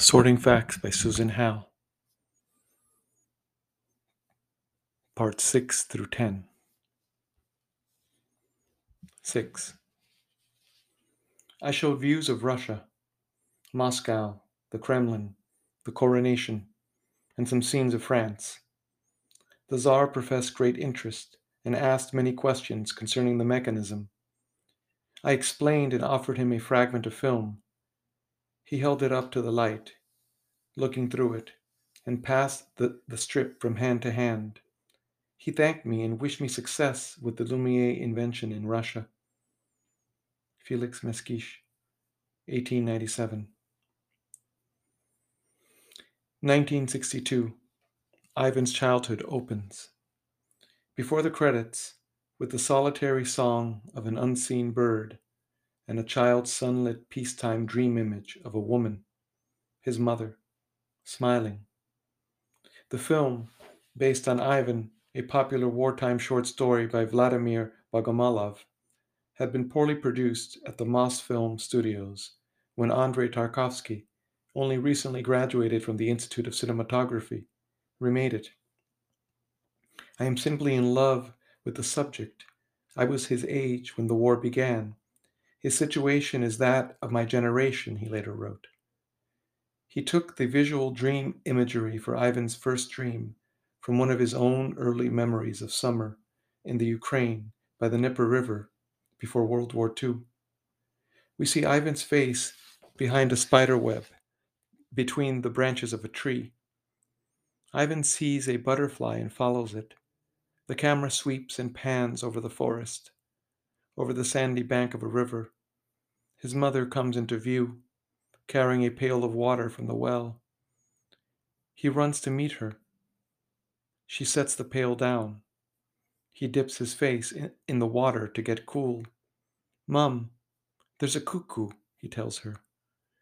Sorting Facts by Susan Howe. Part 6 through 10. 6. I showed views of Russia, Moscow, the Kremlin, the coronation, and some scenes of France. The Tsar professed great interest and asked many questions concerning the mechanism. I explained and offered him a fragment of film. He held it up to the light, looking through it, and passed the, the strip from hand to hand. He thanked me and wished me success with the Lumiere invention in Russia. Felix Mesguich, 1897. 1962. Ivan's childhood opens. Before the credits, with the solitary song of an unseen bird and a child's sunlit peacetime dream image of a woman, his mother, smiling. The film, based on Ivan, a popular wartime short story by Vladimir Bogomolov, had been poorly produced at the Mosfilm Studios when Andrei Tarkovsky, only recently graduated from the Institute of Cinematography, remade it. I am simply in love with the subject. I was his age when the war began. His situation is that of my generation, he later wrote. He took the visual dream imagery for Ivan's first dream from one of his own early memories of summer in the Ukraine by the Dnieper River before World War II. We see Ivan's face behind a spider web between the branches of a tree. Ivan sees a butterfly and follows it. The camera sweeps and pans over the forest, over the sandy bank of a river. His mother comes into view carrying a pail of water from the well. He runs to meet her. She sets the pail down. He dips his face in, the water to get cool. Mum, there's a cuckoo, he tells her.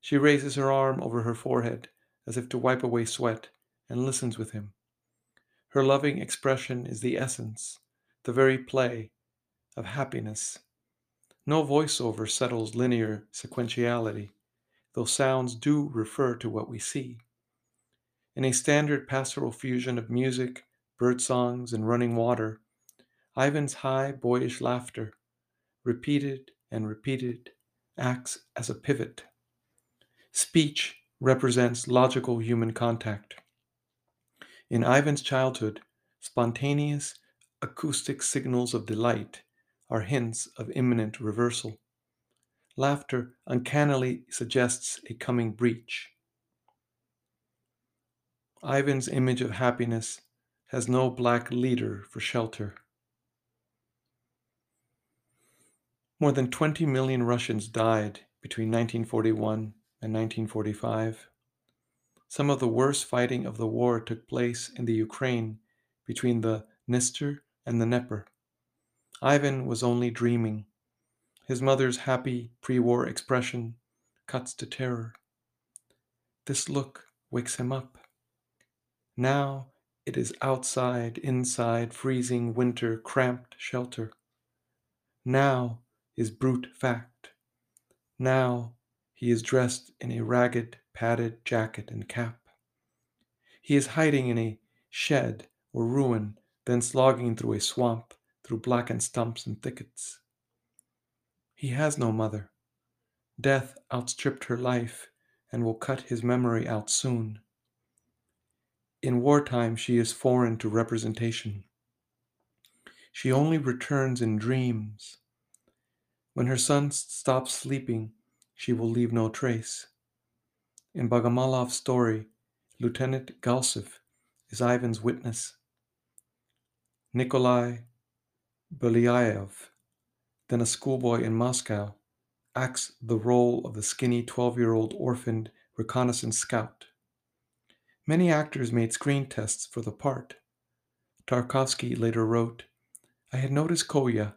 She raises her arm over her forehead as if to wipe away sweat and listens with him. Her loving expression is the essence, the very play, of happiness. No voiceover settles linear sequentiality though sounds do refer to what we see. In a standard pastoral fusion of music, bird songs, and running water, Ivan's high, boyish laughter, repeated and repeated, acts as a pivot. Speech represents logical human contact. In Ivan's childhood, spontaneous acoustic signals of delight are hints of imminent reversal. Laughter uncannily suggests a coming breach. Ivan's image of happiness has no black leader for shelter. More than 20 million Russians died between 1941 and 1945. Some of the worst fighting of the war took place in the Ukraine between the Dniester and the Dnieper. Ivan was only dreaming. His mother's happy pre war expression cuts to terror. This look wakes him up. Now it is outside, inside, freezing winter, cramped shelter. Now is brute fact. Now he is dressed in a ragged, padded jacket and cap. He is hiding in a shed or ruin, then slogging through a swamp, through blackened stumps and thickets. He has no mother. Death outstripped her life and will cut his memory out soon. In wartime, she is foreign to representation. She only returns in dreams. When her son stops sleeping, she will leave no trace. In Bogomolov's story, Lieutenant Galtsev is Ivan's witness. Nikolai Burlyaev then a schoolboy in Moscow, acts the role of the skinny 12 year old orphaned reconnaissance scout. Many actors made screen tests for the part. Tarkovsky later wrote, I had noticed Kolya,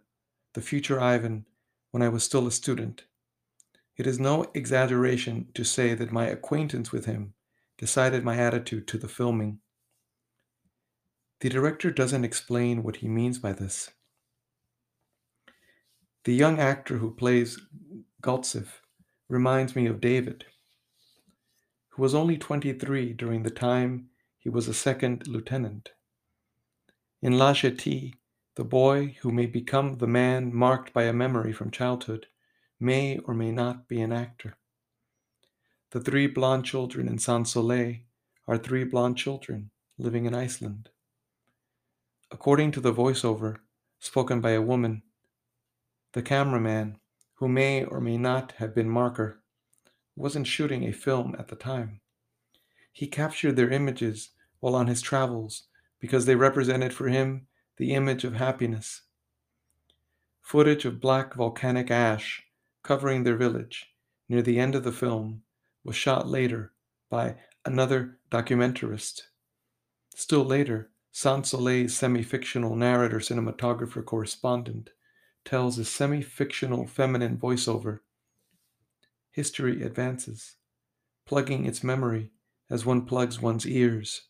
the future Ivan, when I was still a student. It is no exaggeration to say that my acquaintance with him decided my attitude to the filming. The director doesn't explain what he means by this. The young actor who plays Galtsev reminds me of David. who was only 23 during the time he was a second lieutenant. In La Jetée, the boy who may become the man marked by a memory from childhood may or may not be an actor. The three blonde children in Sans Soleil are three blonde children living in Iceland. According to the voiceover spoken by a woman, the cameraman, who may or may not have been Marker, wasn't shooting a film at the time. He captured their images while on his travels because they represented for him the image of happiness. Footage of black volcanic ash covering their village near the end of the film was shot later by another documentarist. Still later, Sans semi fictional narrator cinematographer correspondent tells a semi fictional feminine voiceover. History advances, plugging its memory as one plugs one's ears.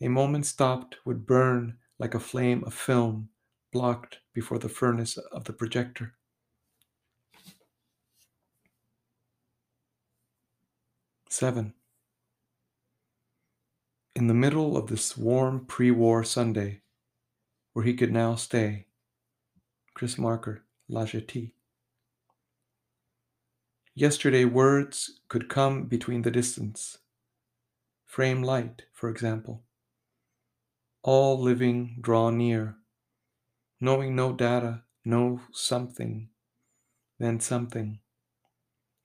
A moment stopped would burn like a flame of film blocked before the furnace of the projector. Seven. In the middle of this warm pre war Sunday, where he could now stay, Chris Marker, La Jetée. Yesterday, words could come between the distance. Frame light, for example. All living draw near, knowing no data, no something, then something.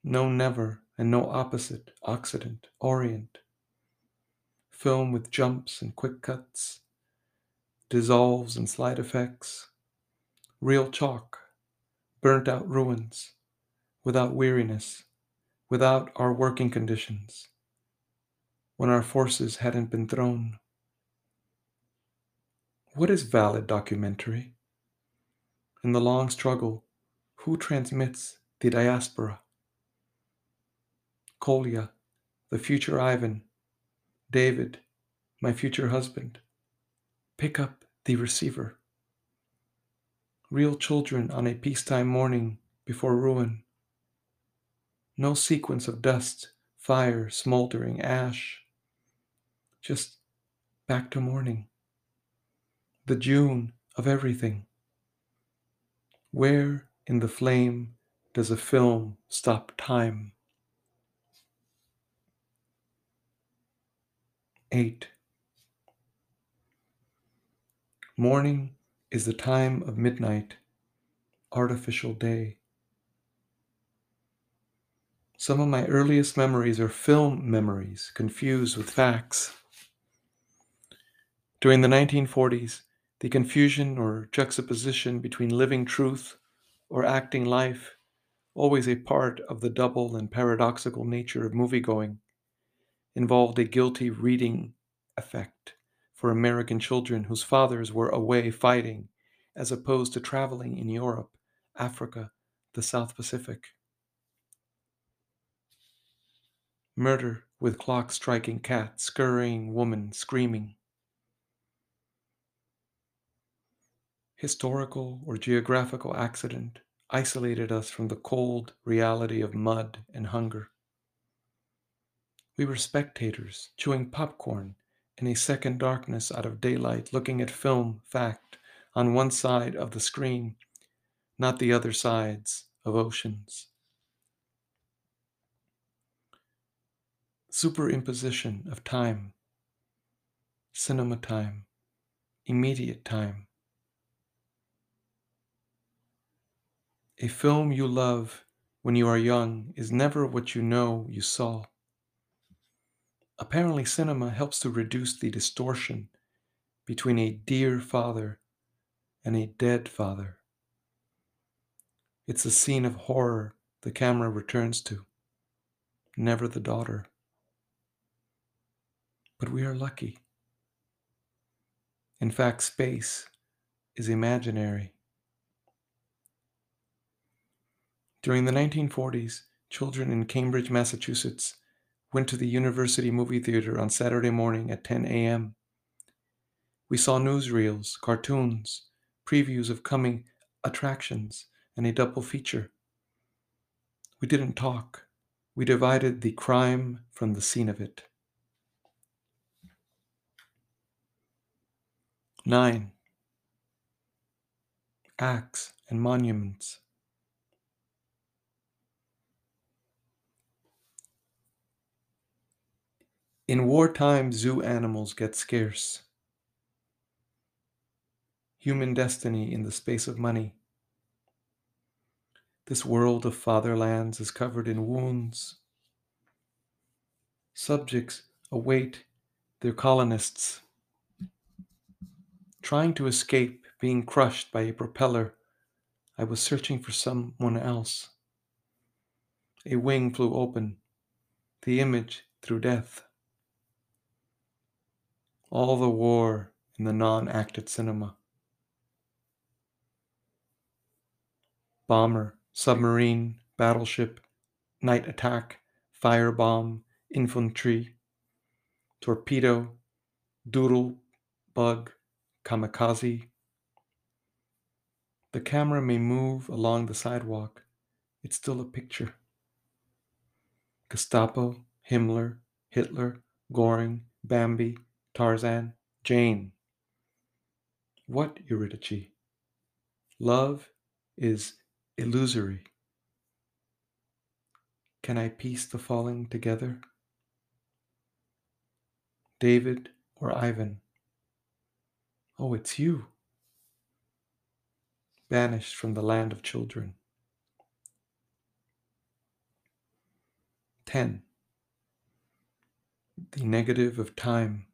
No never, and no opposite, Occident, Orient film with jumps and quick cuts, dissolves and slide effects, real chalk, burnt out ruins, without weariness, without our working conditions, when our forces hadn't been thrown. What is valid documentary? In the long struggle, who transmits the diaspora? Kolya, the future Ivan, David, my future husband, pick up the receiver. Real children on a peacetime morning before ruin. No sequence of dust, fire, smoldering ash. Just back to morning. The June of everything. Where in the flame does a film stop time? 8. Morning is the time of midnight, artificial day. Some of my earliest memories are film memories, confused with facts. During the 1940s, the confusion or juxtaposition between living truth or acting life, always a part of the double and paradoxical nature of moviegoing, involved a guilty reading effect for American children whose fathers were away fighting, as opposed to traveling in Europe, Africa, the South Pacific. Murder with clock striking cat, scurrying woman screaming. Historical or geographical accident isolated us from the cold reality of mud and hunger. We were spectators, chewing popcorn in a second darkness out of daylight, looking at film fact on one side of the screen, not the other sides of oceans. Superimposition of time, cinema time, immediate time. A film you love when you are young is never what you know you saw. Apparently, cinema helps to reduce the distortion between a dear father and a dead father. It's a scene of horror the camera returns to, never the daughter. But we are lucky. In fact, space is imaginary. During the 1940s, children in Cambridge, Massachusetts went to the university movie theater on Saturday morning at 10 a.m. We saw newsreels, cartoons, previews of coming attractions, and a double feature. We didn't talk. We divided the crime from the scene of it. 9. Acts and monuments. In wartime, zoo animals get scarce. Human destiny in the space of money. This world of fatherlands is covered in wounds. Subjects await their colonists, trying to escape being crushed by a propeller. I was searching for someone else. A wing flew open, the image through death all the war in the non acted cinema. Bomber, submarine, battleship, night attack, firebomb, infantry, torpedo, doodle, bug, kamikaze. The camera may move along the sidewalk, it's still a picture. Gestapo, Himmler, Hitler, Goring, Bambi, Tarzan, Jane. What, Eurydice? Love is illusory. Can I piece the falling together? David or Ivan? Oh, it's you. Banished from the land of children. 10. The negative of time.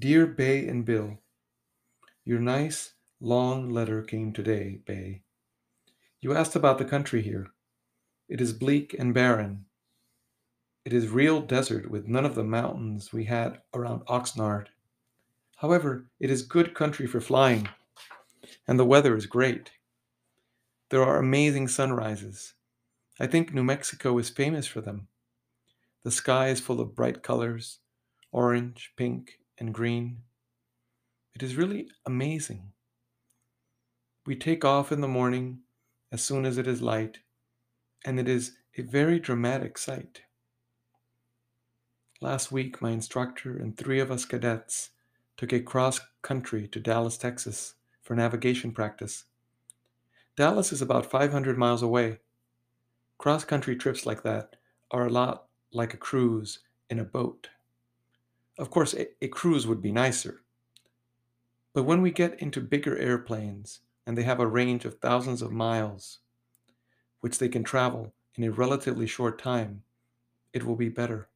Dear Bay and Bill, Your nice long letter came today, Bay. You asked about the country here. It is bleak and barren. It is real desert with none of the mountains we had around Oxnard. However, it is good country for flying, and the weather is great. There are amazing sunrises. I think New Mexico is famous for them. The sky is full of bright colors orange, pink, and green. It is really amazing. We take off in the morning as soon as it is light, and it is a very dramatic sight. Last week, my instructor and three of us cadets took a cross country to Dallas, Texas for navigation practice. Dallas is about 500 miles away. Cross country trips like that are a lot like a cruise in a boat. Of course, a, a cruise would be nicer. But when we get into bigger airplanes and they have a range of thousands of miles, which they can travel in a relatively short time, it will be better.